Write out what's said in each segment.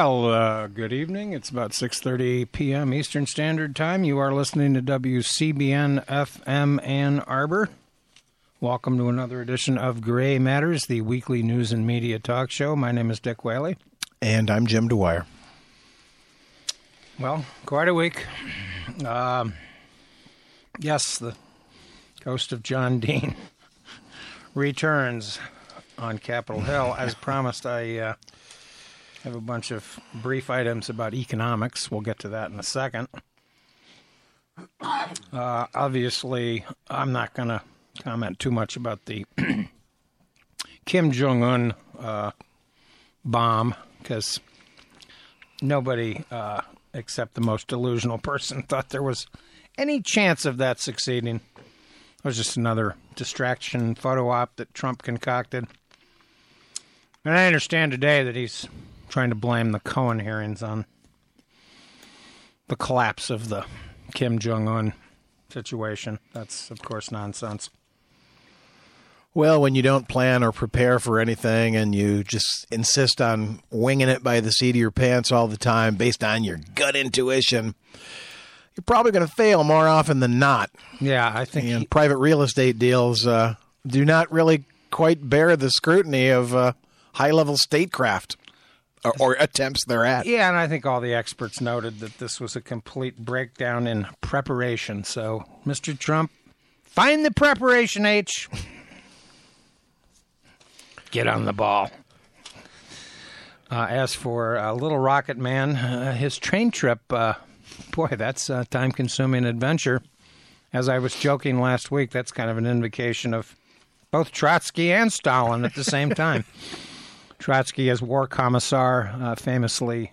Well, uh, good evening. It's about 6:30 p.m. Eastern Standard Time. You are listening to WCBN FM Ann Arbor. Welcome to another edition of Gray Matters, the weekly news and media talk show. My name is Dick Whaley. And I'm Jim Dwyer. Well, quite a week. Um, yes, the ghost of John Dean returns on Capitol Hill. As promised, I uh, have a bunch of brief items about economics. We'll get to that in a second. Uh, obviously, I'm not going to comment too much about the Kim Jong Un uh, bomb because nobody uh, except the most delusional person thought there was any chance of that succeeding. It was just another distraction photo op that Trump concocted. And I understand today that he's trying to blame the Cohen hearings on the collapse of the Kim Jong un situation. That's, of course, nonsense. Well, when you don't plan or prepare for anything and you just insist on winging it by the seat of your pants all the time based on your gut intuition, you're probably going to fail more often than not. Yeah, I think. And he, private real estate deals uh, do not really quite bear the scrutiny of uh, high level statecraft. Or, or, attempts thereat. Yeah, and I think all the experts noted that this was a complete breakdown in preparation. So, Mr. Trump, find the preparation H. Get on the ball. Uh, as for uh, Little Rocket Man, uh, his train trip, uh, boy, that's a time consuming adventure. As I was joking last week, that's kind of an invocation of both Trotsky and Stalin at the same time. Trotsky, as war commissar, uh, famously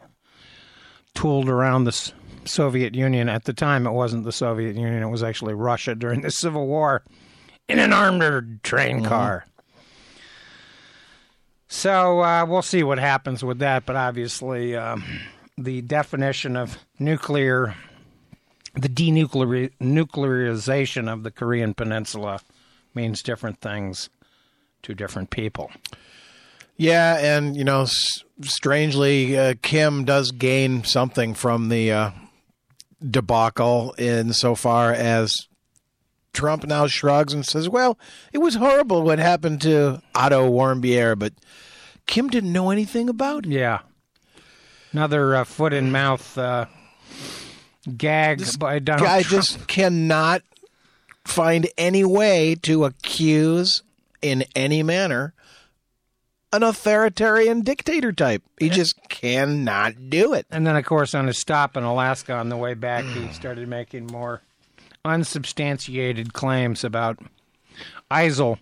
tooled around the Soviet Union. At the time, it wasn't the Soviet Union, it was actually Russia during the Civil War in an armored train mm-hmm. car. So uh, we'll see what happens with that. But obviously, um, the definition of nuclear, the denuclearization of the Korean Peninsula means different things to different people. Yeah, and you know, s- strangely, uh, Kim does gain something from the uh, debacle insofar as Trump now shrugs and says, "Well, it was horrible what happened to Otto Warmbier, but Kim didn't know anything about it." Yeah, another uh, foot in mouth uh, gag this by Donald guy Trump. just cannot find any way to accuse in any manner an authoritarian dictator type. He just cannot do it. And then, of course, on his stop in Alaska on the way back, he mm. started making more unsubstantiated claims about ISIL.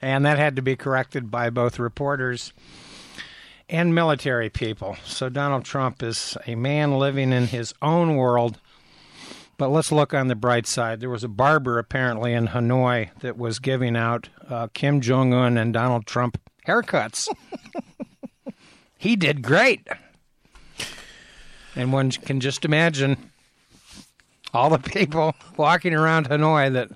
And that had to be corrected by both reporters and military people. So Donald Trump is a man living in his own world. But let's look on the bright side. There was a barber apparently in Hanoi that was giving out uh, Kim Jong un and Donald Trump haircuts. he did great. And one can just imagine all the people walking around Hanoi that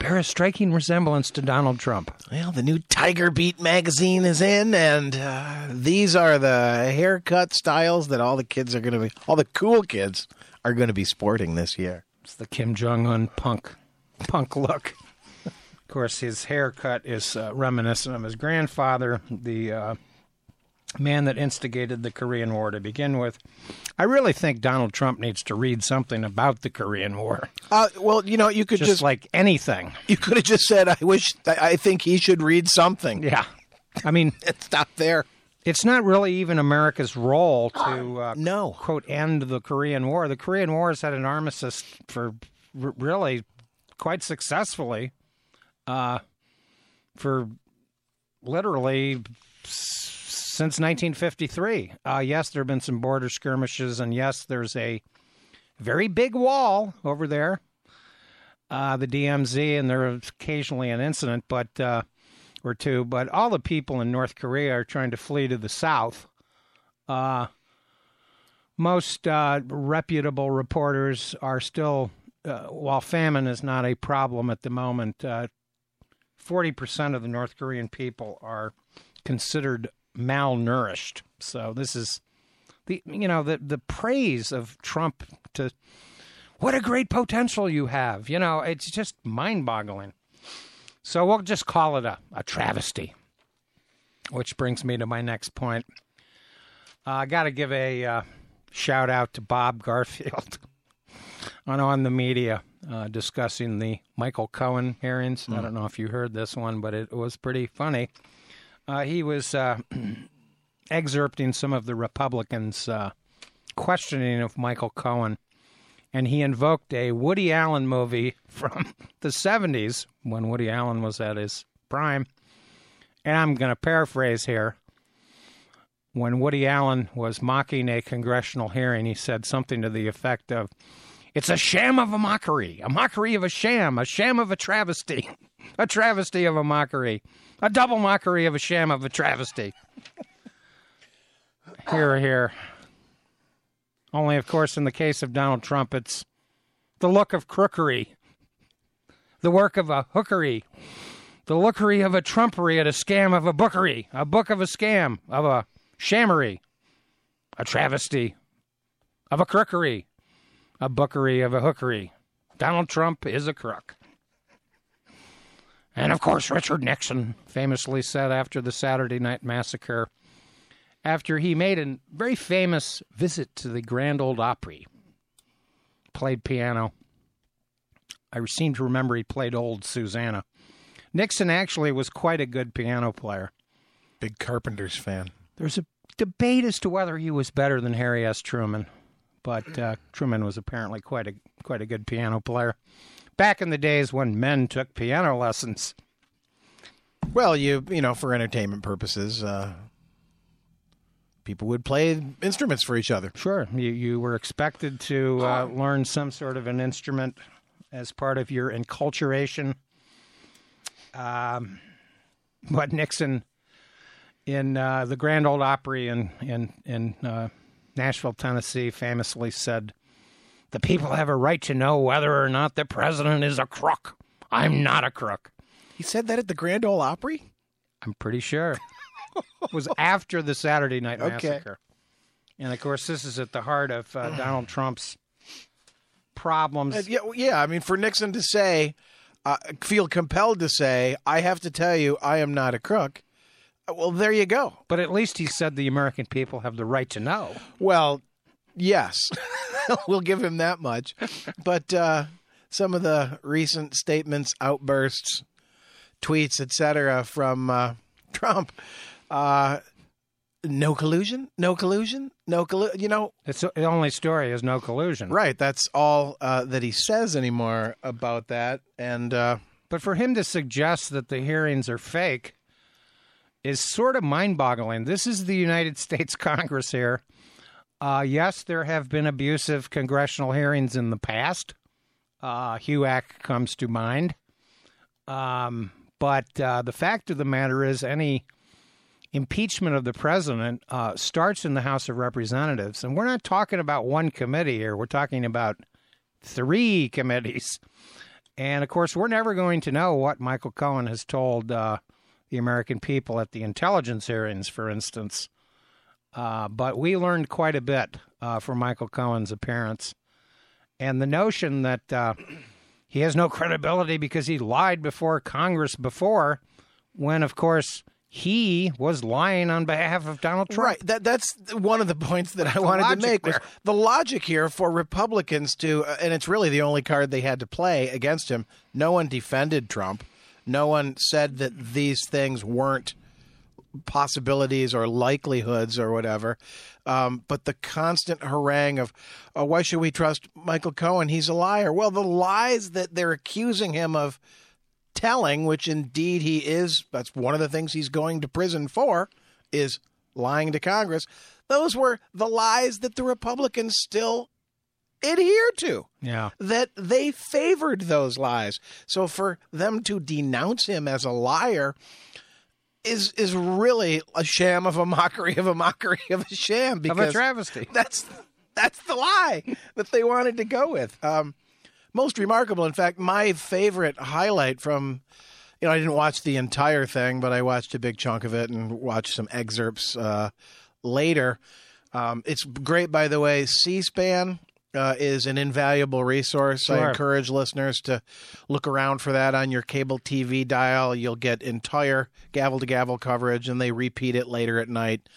bear a striking resemblance to Donald Trump. Well, the new Tiger Beat magazine is in, and uh, these are the haircut styles that all the kids are going to be, all the cool kids are going to be sporting this year. It's the Kim Jong Un punk, punk look. of course, his haircut is uh, reminiscent of his grandfather, the uh, man that instigated the Korean War to begin with. I really think Donald Trump needs to read something about the Korean War. Uh, well, you know, you could just, just, like anything. You could have just said, "I wish, I think he should read something." Yeah, I mean, stop there. It's not really even America's role to uh, no quote end the Korean War. The Korean War has had an armistice for r- really quite successfully uh, for literally since 1953. Uh, yes, there have been some border skirmishes, and yes, there's a very big wall over there, uh, the DMZ, and there's occasionally an incident, but uh, or two. But all the people in North Korea are trying to flee to the south. Uh, most uh, reputable reporters are still, uh, while famine is not a problem at the moment, 40% of the North Korean people are considered malnourished. So this is the you know the the praise of Trump to what a great potential you have. You know, it's just mind-boggling. So we'll just call it a, a travesty. Which brings me to my next point. Uh, I got to give a uh, shout out to Bob Garfield on on the media uh, discussing the Michael Cohen hearings. I don't know if you heard this one, but it was pretty funny. Uh, he was uh, excerpting some of the Republicans' uh, questioning of Michael Cohen, and he invoked a Woody Allen movie from the 70s when Woody Allen was at his prime. And I'm going to paraphrase here. When Woody Allen was mocking a congressional hearing, he said something to the effect of, It's a sham of a mockery, a mockery of a sham, a sham of a travesty, a travesty of a mockery, a double mockery of a sham of a travesty. Here, here. Only, of course, in the case of Donald Trump, it's the look of crookery, the work of a hookery, the lookery of a trumpery at a scam of a bookery, a book of a scam, of a shammery, a travesty, of a crookery, a bookery of a hookery. Donald Trump is a crook. And of course, Richard Nixon famously said after the Saturday Night Massacre, after he made a very famous visit to the Grand Ole Opry, played piano. I seem to remember he played Old Susanna. Nixon actually was quite a good piano player. Big Carpenters fan. There's a debate as to whether he was better than Harry S. Truman, but uh, Truman was apparently quite a quite a good piano player. Back in the days when men took piano lessons. Well, you you know, for entertainment purposes, uh, people would play instruments for each other. Sure, you you were expected to uh, learn some sort of an instrument as part of your enculturation. Um, but Nixon in uh, the Grand Ole Opry in in in uh, Nashville, Tennessee, famously said, "The people have a right to know whether or not the president is a crook. I'm not a crook. He said that at the Grand Ole Opry. I'm pretty sure." Was after the Saturday Night Okay. Massacre, and of course, this is at the heart of uh, Donald Trump's problems. Uh, yeah, yeah. I mean, for Nixon to say, uh, feel compelled to say, "I have to tell you, I am not a crook." uh, Well, there you go. But at least he said the American people have the right to know. Well, yes, we'll give him that much. But uh, some of the recent statements, outbursts, tweets, etc., from uh, Trump, uh, no collusion, no collusion, no collusion. You know, It's the only story is no collusion. right? That's all uh, that he says anymore about that. And uh, But for him to suggest that the hearings are fake is sort of mind-boggling. This is the United States Congress here. Uh, yes, there have been abusive congressional hearings in the past. Uh, HUAC comes to mind. Um, but uh, the fact of the matter is, any impeachment of the president uh, starts in the House of Representatives. And we're not talking about one committee here, we're talking about three committees. And of course, we're never going to know what Michael Cohen has told uh, the American people at the intelligence hearings, for instance. Uh, but we learned quite a bit uh, from Michael Cohen's appearance. And the notion that uh, he has no credibility because he lied before Congress before, when, of course, he was lying on behalf of Donald Trump. Right. That that's one of the points that I wanted to make was the logic here for Republicans to, uh, and it's really the only card they had to play against him. No one defended Trump. No one said that these things weren't possibilities or likelihoods or whatever. Um, but the constant harangue of, oh, why should we trust Michael Cohen? He's a liar. Well, the lies that they're accusing him of telling, which indeed he is, that's one of the things he's going to prison for, is lying to Congress. Those were the lies that the Republicans still adhere to. Yeah. That they favored those lies. So for them to denounce him as a liar is is really a sham of a mockery of a mockery of a sham Of a travesty. that's that's the lie that they wanted to go with. Um, most remarkable, in fact, my favorite highlight from you know, I didn't watch the entire thing, but I watched a big chunk of it and watched some excerpts uh, later. Um, it's great, by the way. C-SPAN uh, is an invaluable resource. I encourage listeners to look around for that on your cable TV dial. You'll get entire gavel to gavel coverage, and they repeat it later at night.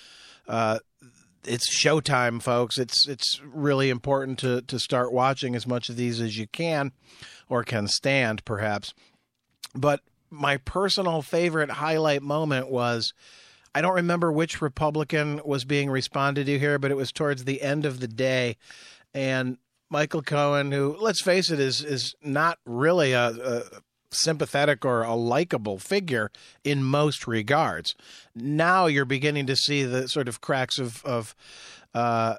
Uh, it's showtime, folks. It's it's really important to to start watching as much of these as you can, or can stand, perhaps. But my personal favorite highlight moment was I don't remember which Republican was being responded to here, but it was towards the end of the day, and Michael Cohen, who let's face it, is is not really a, a sympathetic or a likable figure in most regards. Now you're beginning to see the sort of cracks of of uh,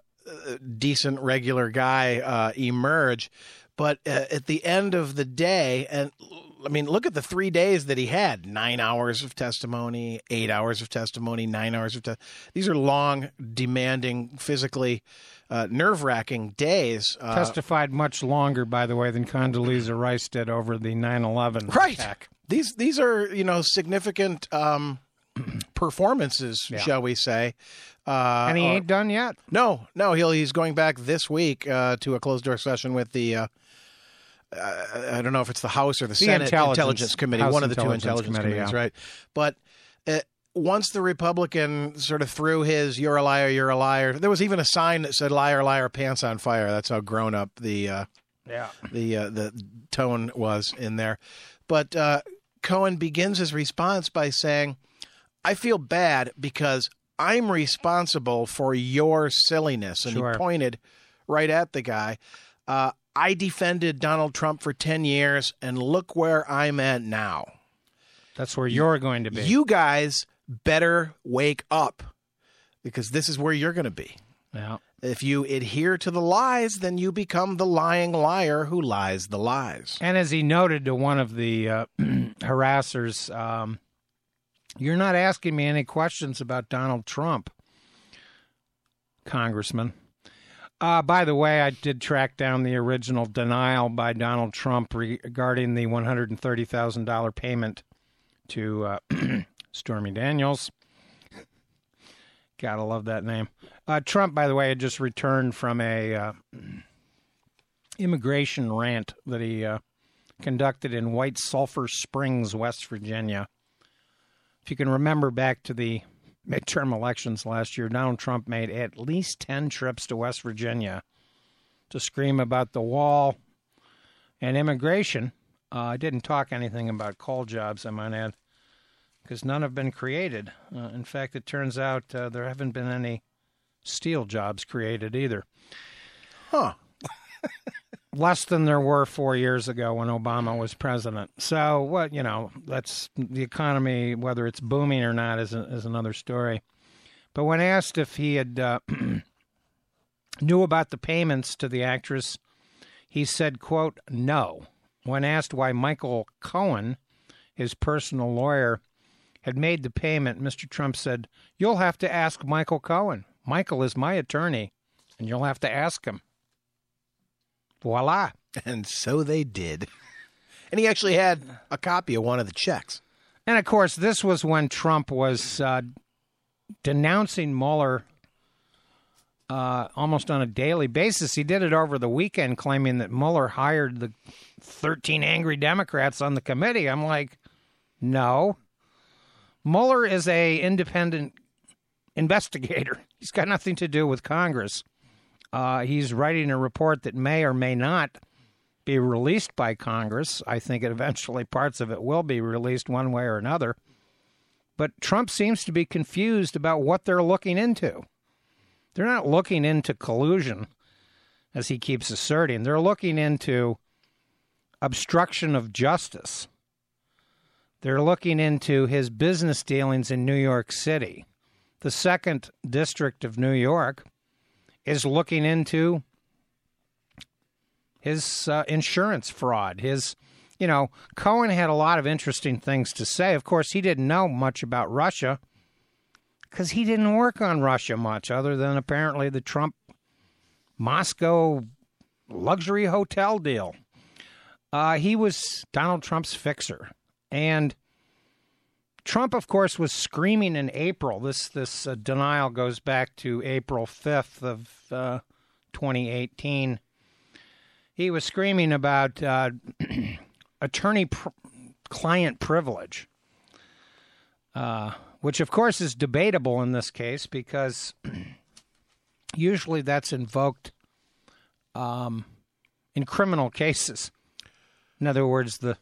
decent regular guy uh, emerge. But uh, at the end of the day, and I mean, look at the three days that he had nine hours of testimony, eight hours of testimony, nine hours of testimony. These are long, demanding, physically uh, nerve wracking days. Uh, Testified much longer, by the way, than Condoleezza Rice did over the 9/11 right. attack. These these are you know significant um, performances, shall we say? Uh, And he or- ain't done yet. No, no, he'll he's going back this week uh, to a closed door session with the. Uh, uh, I don't know if it's the House or the, Senate Intelligence- Committee, House one of the two Intelligence Intelligence Committee, committees, yeah. right? But uh, once the Republican sort of threw his "You're a liar, you're a liar," there was even a sign that said "Liar, liar, pants on fire." That's how grown up the uh, Yeah. the uh, the tone was in there. But uh, Cohen begins his response by saying, "I feel bad because I'm responsible for your silliness," and Sure. he pointed right at the guy. Uh, I defended Donald Trump for ten years, and look where I'm at now. That's where you're going to be. You guys better wake up because this is where you're going to be. yeah. If you adhere to the lies, then you become the lying liar who lies the lies. And as he noted to one of the uh, harassers, um, you're not asking me any questions about Donald Trump, Congressman. Uh, by the way, I did track down the original denial by Donald Trump regarding the $130,000 payment to uh, Stormy Daniels. Gotta love that name. Uh, Trump, by the way, had just returned from a uh, immigration rant that he uh, conducted in White Sulphur Springs, West Virginia. If you can remember back to the midterm elections last year, Donald Trump made at least 10 trips to West Virginia to scream about the wall and immigration. Uh, I didn't talk anything about coal jobs, I might add, because none have been created. Uh, in fact, it turns out uh, there haven't been any steel jobs created either. Huh. less than there were four years ago when Obama was president. So what you know, that's the economy. Whether it's booming or not is a, is another story. But when asked if he had uh, knew about the payments to the actress, he said, "quote No." When asked why Michael Cohen, his personal lawyer, had made the payment, Mr. Trump said, "You'll have to ask Michael Cohen. Michael is my attorney, and you'll have to ask him." Voila. And so they did. And he actually had a copy of one of the checks. And of course, this was when Trump was uh, denouncing Mueller uh, almost on a daily basis. He did it over the weekend, claiming that Mueller hired the 13 angry Democrats on the committee. I'm like, no. Mueller is a independent investigator. He's got nothing to do with Congress. Uh, he's writing a report that may or may not be released by Congress. I think eventually parts of it will be released one way or another. But Trump seems to be confused about what they're looking into. They're not looking into collusion, as he keeps asserting. They're looking into obstruction of justice. They're looking into his business dealings in New York City. The second district of New York is looking into his uh, insurance fraud. His, you know, Cohen had a lot of interesting things to say. Of course, he didn't know much about Russia because he didn't work on Russia much, other than apparently the Trump Moscow luxury hotel deal. Uh, he was Donald Trump's fixer. And Trump, of course, was screaming in April. This this uh, denial goes back to April fifth of uh, 2018. He was screaming about uh, attorney pr- client privilege, uh, which of course is debatable in this case because usually that's invoked um, in criminal cases. In other words, the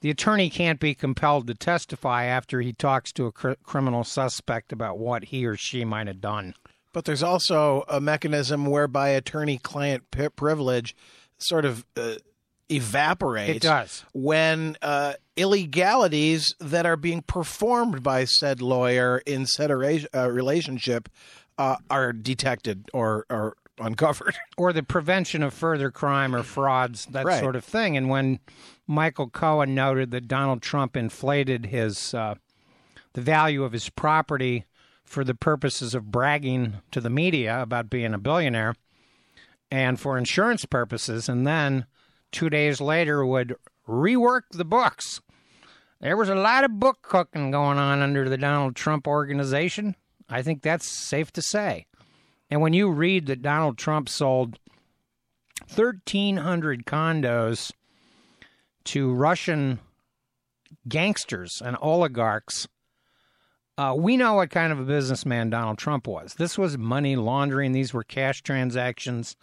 the attorney can't be compelled to testify after he talks to a cr- criminal suspect about what he or she might have done. But there's also a mechanism whereby attorney-client p- privilege sort of uh, evaporates. It does. when uh, illegalities that are being performed by said lawyer in said uh, relationship uh, are detected or, or uncovered. or the prevention of further crime or frauds, that Right. sort of thing. And when Michael Cohen noted that Donald Trump inflated his uh, the value of his property for the purposes of bragging to the media about being a billionaire and for insurance purposes, and then two days later would rework the books. There was a lot of book cooking going on under the Donald Trump organization. I think that's safe to say. And when you read that Donald Trump sold 1,300 condos to Russian gangsters and oligarchs, uh, we know what kind of a businessman Donald Trump was. This was money laundering, these were cash transactions.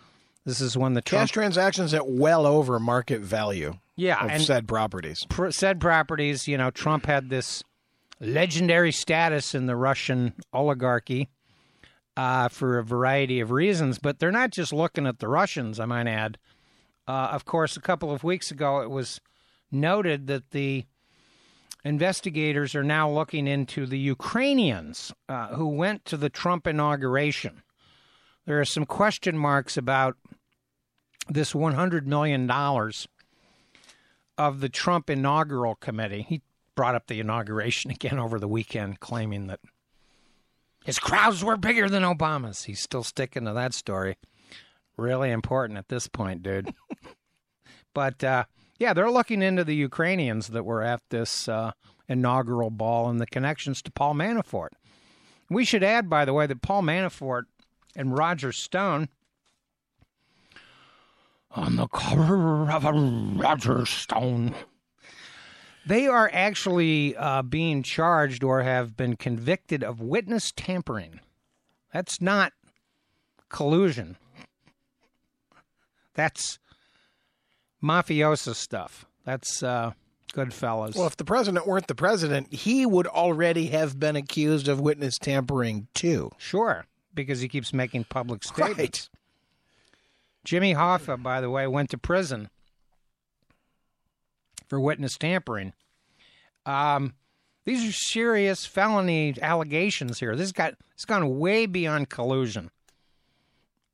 This is when the Trump Cash transactions at well over market value yeah, of and said properties. pr- said properties, you know, Trump had this legendary status in the Russian oligarchy uh, for a variety of reasons, but they're not just looking at the Russians, I might add. Uh, of course, a couple of weeks ago, it was noted that the investigators are now looking into the Ukrainians uh, who went to the Trump inauguration. There are some question marks about this $100 million of the Trump inaugural committee. He brought up the inauguration again over the weekend, claiming that his crowds were bigger than Obama's. He's still sticking to that story. Really important at this point, dude. but uh, yeah, they're looking into the Ukrainians that were at this uh, inaugural ball and the connections to Paul Manafort. We should add, by the way, that Paul Manafort and Roger Stone on the cover of a Roger Stone. They are actually uh, being charged or have been convicted of witness tampering. That's not collusion. That's mafiosa stuff. That's uh, Goodfellas. Well, if the president weren't the president, he would already have been accused of witness tampering too. sure, because he keeps making public statements. Right. Jimmy Hoffa, by the way, went to prison for witness tampering. Um, these are serious felony allegations here. This got it's gone way beyond collusion.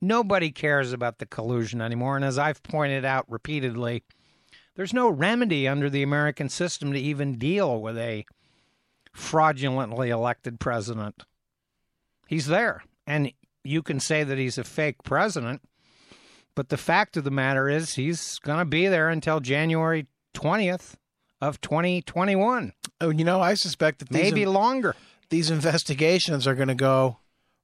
Nobody cares about the collusion anymore, and as I've pointed out repeatedly, there's no remedy under the American system to even deal with a fraudulently elected president. He's there, and you can say that he's a fake president, but the fact of the matter is he's going to be there until January 20th of 2021, Oh, you know, I suspect that these maybe longer. these investigations are going to go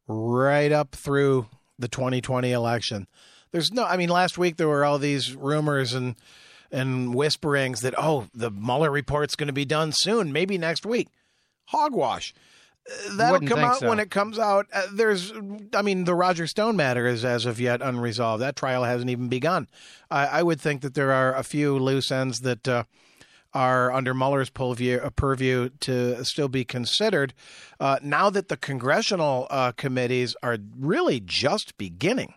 right up through the 2020 election. There's no, I mean, last week there were all these rumors and and whisperings that oh, the Mueller report's going to be done soon, maybe next week. Hogwash. Uh, That'll Wouldn't come out so. when it comes out. Uh, there's, I mean, the Roger Stone matter is as of yet unresolved. That trial hasn't even begun. I, I would think that there are a few loose ends that uh, are under Mueller's purview, uh, purview to still be considered. Uh, now that the congressional uh, committees are really just beginning.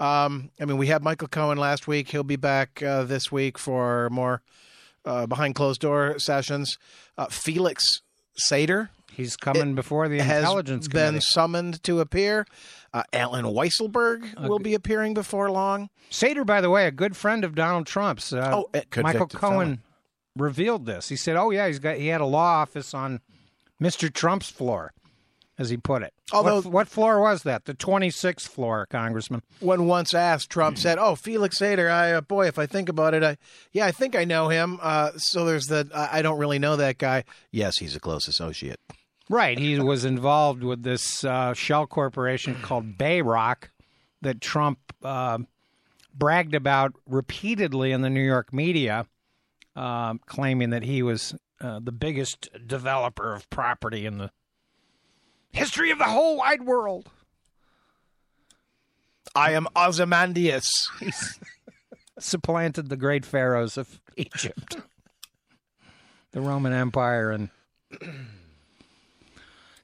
Um, I mean, we had Michael Cohen last week. He'll be back uh, this week for more uh, behind closed door sessions. Uh, Felix Sater He's coming before the intelligence has intelligence been committee. summoned to appear. Uh, Allen Weisselberg will be appearing before long. Sater, by the way, a good friend of Donald Trump's. Uh, Oh, Michael felon. Revealed this. He said, "Oh yeah, he's got he had a law office on Mr. Trump's floor." as he put it. Although- what, what floor was that? The 26th floor, Congressman. when once asked, Trump said, "Oh, Felix Sater. I uh, boy, if I think about it, I yeah, I think I know him. Uh, so there's the I, I don't really know that guy. Yes, he's a close associate. Right. He was involved with this uh, shell corporation called Bayrock that Trump uh, bragged about repeatedly in the New York media, uh, claiming that he was uh, the biggest developer of property in the history of the whole wide world. I am Ozymandias. He's supplanted the great pharaohs of Egypt, the Roman Empire, and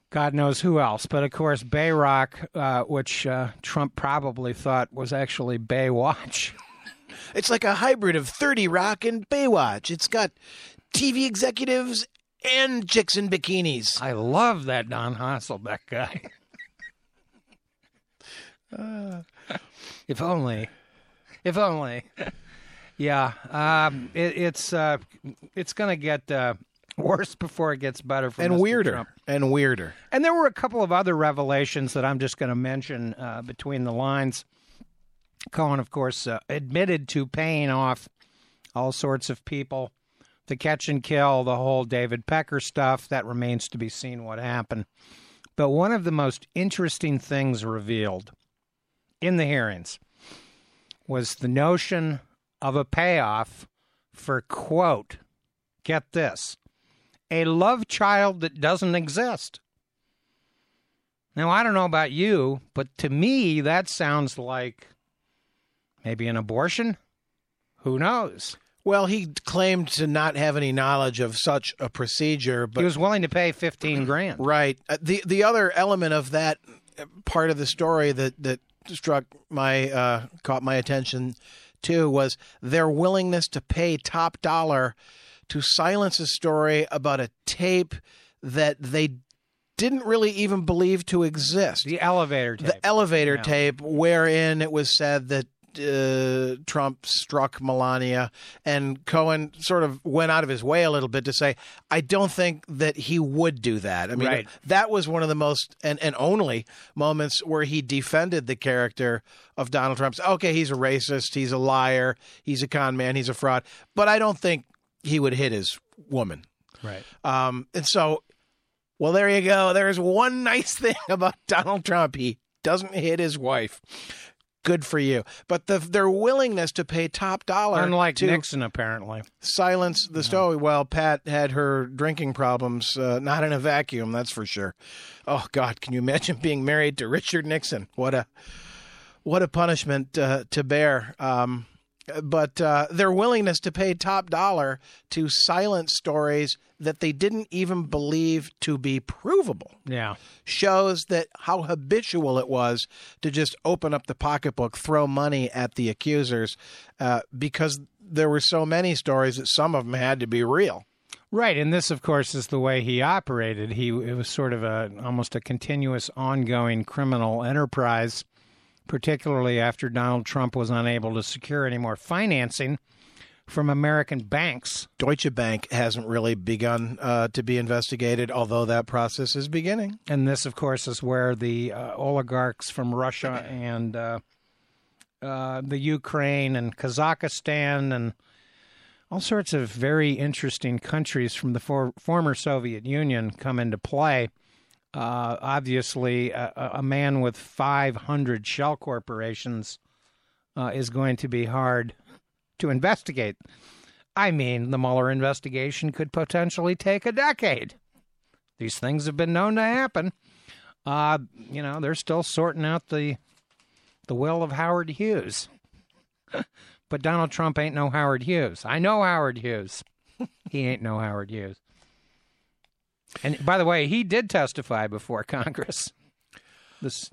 God knows who else. But of course, Bayrock, uh, which uh, Trump probably thought was actually Baywatch. It's like a hybrid of Thirty Rock and Baywatch. It's got TV executives and chicks in bikinis. I love that Don Hasselbeck guy. if only, if only. Yeah, um, it, it's uh, it's going to get uh, worse before it gets better. For and Mr. weirder Trump. and weirder. And there were a couple of other revelations that I'm just going to mention uh, between the lines. Cohen, of course, uh, admitted to paying off all sorts of people The catch and kill, the whole David Pecker stuff. That remains to be seen what happened. But one of the most interesting things revealed in the hearings was the notion of a payoff for, quote, get this, a love child that doesn't exist. Now, I don't know about you, but to me, that sounds like maybe an abortion. Who knows? Well, he claimed to not have any knowledge of such a procedure, but he was willing to pay 15 grand. Right. Uh, the the other element of that part of the story that that struck my uh, caught my attention too was their willingness to pay top dollar to silence a story about a tape that they didn't really even believe to exist. The elevator tape. The elevator Yeah. tape, wherein it was said that uh, Trump struck Melania, and Cohen sort of went out of his way a little bit to say, "I don't think that he would do that." I mean, Right. that was one of the most and, and only moments where he defended the character of Donald Trump. Okay, he's a racist, he's a liar, he's a con man, he's a fraud, but I don't think he would hit his woman. right. Um, and so, well, there you go. There's one nice thing about Donald Trump. He doesn't hit his wife. Good for you. But the, their willingness to pay top dollar Unlike to Nixon, apparently. silence the story. Well, Pat had her drinking problems, uh, not in a vacuum, that's for sure. Oh God, can you imagine being married to Richard Nixon? What a what a punishment uh, to bear. Um, but uh, their willingness to pay top dollar to silence stories that they didn't even believe to be provable Yeah. shows that how habitual it was to just open up the pocketbook, throw money at the accusers, uh, because there were so many stories that some of them had to be real. Right, and this, of course, is the way he operated. He it was sort of a almost a continuous, ongoing criminal enterprise, particularly after Donald Trump was unable to secure any more financing from American banks. Deutsche Bank hasn't really begun uh, to be investigated, although that process is beginning. And this, of course, is where the uh, oligarchs from Russia and uh, uh, the Ukraine and Kazakhstan and all sorts of very interesting countries from the for- former Soviet Union come into play. Uh, obviously, a, a man with 500 shell corporations uh, is going to be hard to investigate. I mean, the Mueller investigation could potentially take a decade. These things have been known to happen. Uh, you know, they're still sorting out the the will of Howard Hughes. but Donald Trump ain't no Howard Hughes. I know Howard Hughes. he ain't no Howard Hughes. And by the way, he did testify before Congress. This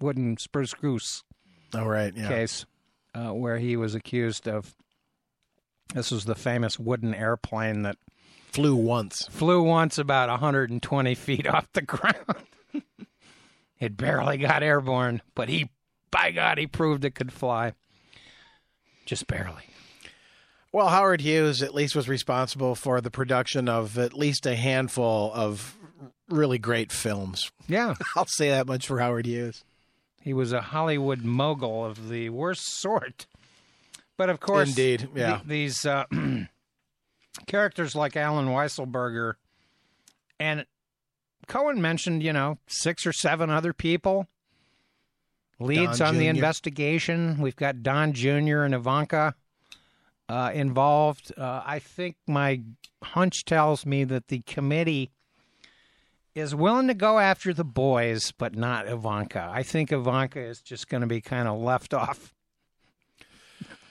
wooden spruce goose All right, yeah. case uh, where he was accused of. This was the famous wooden airplane that Flew once. flew once about 120 feet off the ground. it barely got airborne, but he, by God, he proved it could fly. Just barely. Well, Howard Hughes at least was responsible for the production of at least a handful of really great films. Yeah, I'll say that much for Howard Hughes. he was a Hollywood mogul of the worst sort. But of course, Indeed, yeah. th- these uh, characters like Alan Weisselberger and Cohen mentioned, you know, six or seven other people leads Don on the investigation. We've got Don Jr. and Ivanka uh, involved. Uh, I think my hunch tells me that the committee is willing to go after the boys, but not Ivanka. I think Ivanka is just going to be kind of left off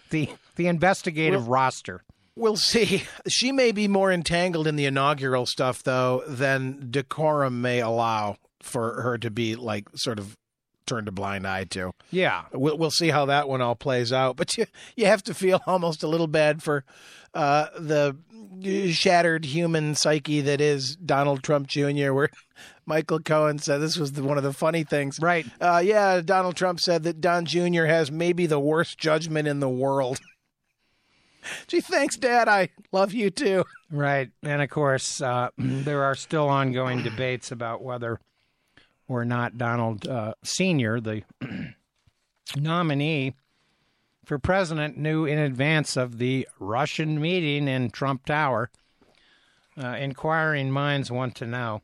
the the investigative roster. We'll see. She may be more entangled in the inaugural stuff, though, than decorum may allow for her to be like sort of turned a blind eye to. Yeah, We'll we'll see how that one all plays out. But you you have to feel almost a little bad for uh, the shattered human psyche that is Donald Trump Jr. Where Michael Cohen said this was the, one of the funny things. right. Uh, yeah, Donald Trump said that Don Jr. has maybe the worst judgment in the world. Gee, thanks, Dad. I love you too. Right. And of course, uh, there are still ongoing debates about whether or not Donald uh, Sr., the nominee for president, knew in advance of the Russian meeting in Trump Tower. Uh, inquiring minds want to know.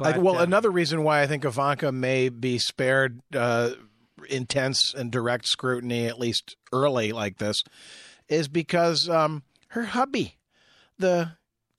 I, well, uh, another reason why I think Ivanka may be spared uh, intense and direct scrutiny, at least early like this, is because um, her hubby, the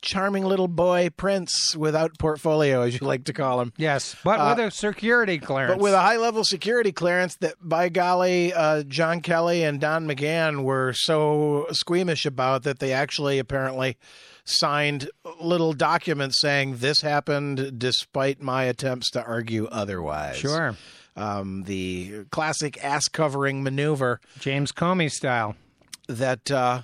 charming little boy prince without portfolio, as you like to call him, yes, but uh, with a security clearance. but with a high level security clearance that, by golly, uh, John Kelly and Don McGahn were so squeamish about that they actually apparently signed little documents saying this happened despite my attempts to argue otherwise. sure, Um, the classic ass covering maneuver James Comey style. that uh,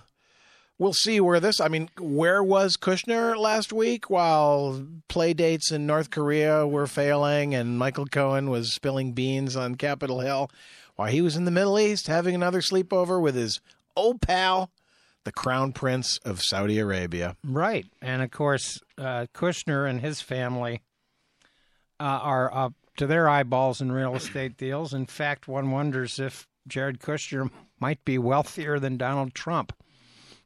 we'll see where this. I mean, where was Kushner last week while play dates in North Korea were failing and Michael Cohen was spilling beans on Capitol Hill while he was in the Middle East having another sleepover with his old pal, the Crown Prince of Saudi Arabia. Right. And of course, uh, Kushner and his family uh, are up to their eyeballs in real estate deals. In fact, one wonders if Jared Kushner might be wealthier than Donald Trump.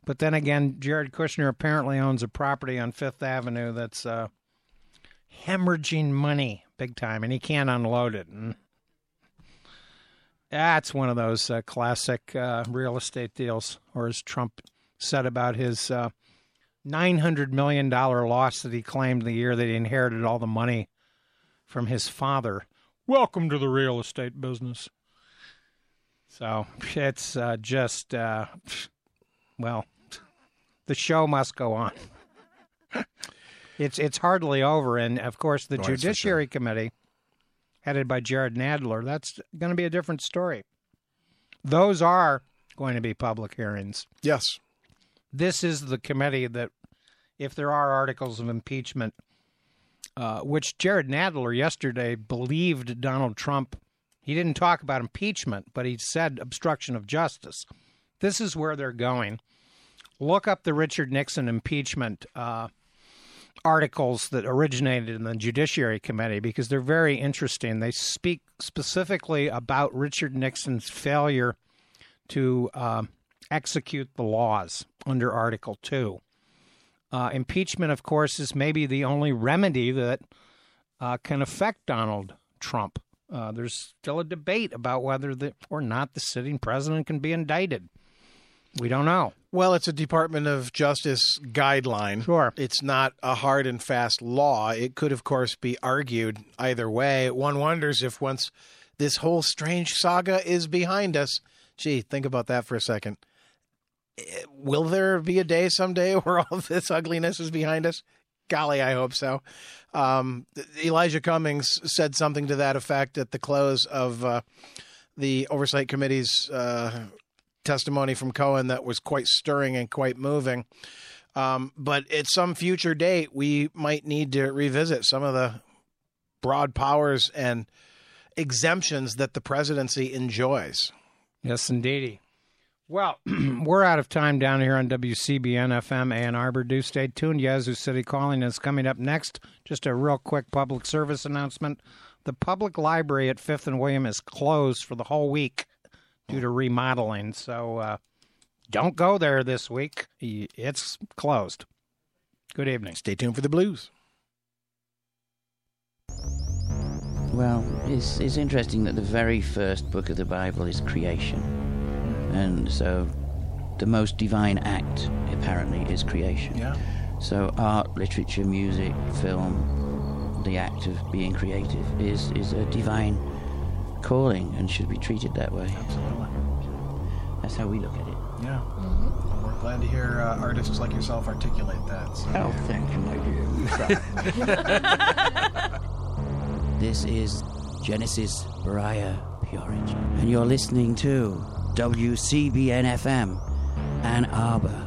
But then again, Jared Kushner apparently owns a property on Fifth Avenue that's uh, hemorrhaging money big time, and he can't unload it. And that's one of those uh, classic uh, real estate deals, or as Trump said about his uh, $900 million loss that he claimed the year that he inherited all the money from his father. Welcome to the real estate business. So it's uh, just, uh, well, the show must go on. it's it's hardly over, and of course the Oh, Judiciary Committee, headed by Jared Nadler, that's going to be a different story. Those are going to be public hearings Yes. this is the committee that, if there are articles of impeachment, uh, which Jared Nadler yesterday believed Donald Trump, he didn't talk about impeachment, but he said obstruction of justice. This is where they're going. Look up the Richard Nixon impeachment uh, articles that originated in the Judiciary Committee because they're very interesting. They speak specifically about Richard Nixon's failure to uh, execute the laws under Article 2. Uh, impeachment, of course, is maybe the only remedy that uh, can affect Donald Trump. Uh, there's still a debate about whether the, or not the sitting president can be indicted. We don't know. Well, it's a Department of Justice guideline. Sure. It's not a hard and fast law. It could, of course, be argued either way. One wonders if once this whole strange saga is behind us, gee, think about that for a second. Eh, Will there be a day someday where all this ugliness is behind us? Golly, I hope so. Um, Elijah Cummings said something to that effect at the close of uh, the Oversight Committee's uh, testimony from Cohen that was quite stirring and quite moving. Um, but at some future date, we might need to revisit some of the broad powers and exemptions that the presidency enjoys. Yes, indeedy. Well, we're out of time down here on WCBN FM Ann Arbor. Do stay tuned. Yazoo City Calling is coming up next. Just a real quick public service announcement. The public library at Fifth and William is closed for the whole week due to remodeling. So uh, don't go there this week. It's closed. Good evening. Stay tuned for the blues. Well, it's, it's interesting that the very first book of the Bible is creation. And so the most divine act, apparently, is creation. Yeah. So art, literature, music, film, the act of being creative is, is a divine calling and should be treated that way. Absolutely. That's how we look at it. Yeah. Mm-hmm. We're glad to hear uh, artists like yourself articulate that. So. Oh, thank you, my dear. this is Genesis Mariah Purage, and you're listening to WCBN FM, Ann Arbor.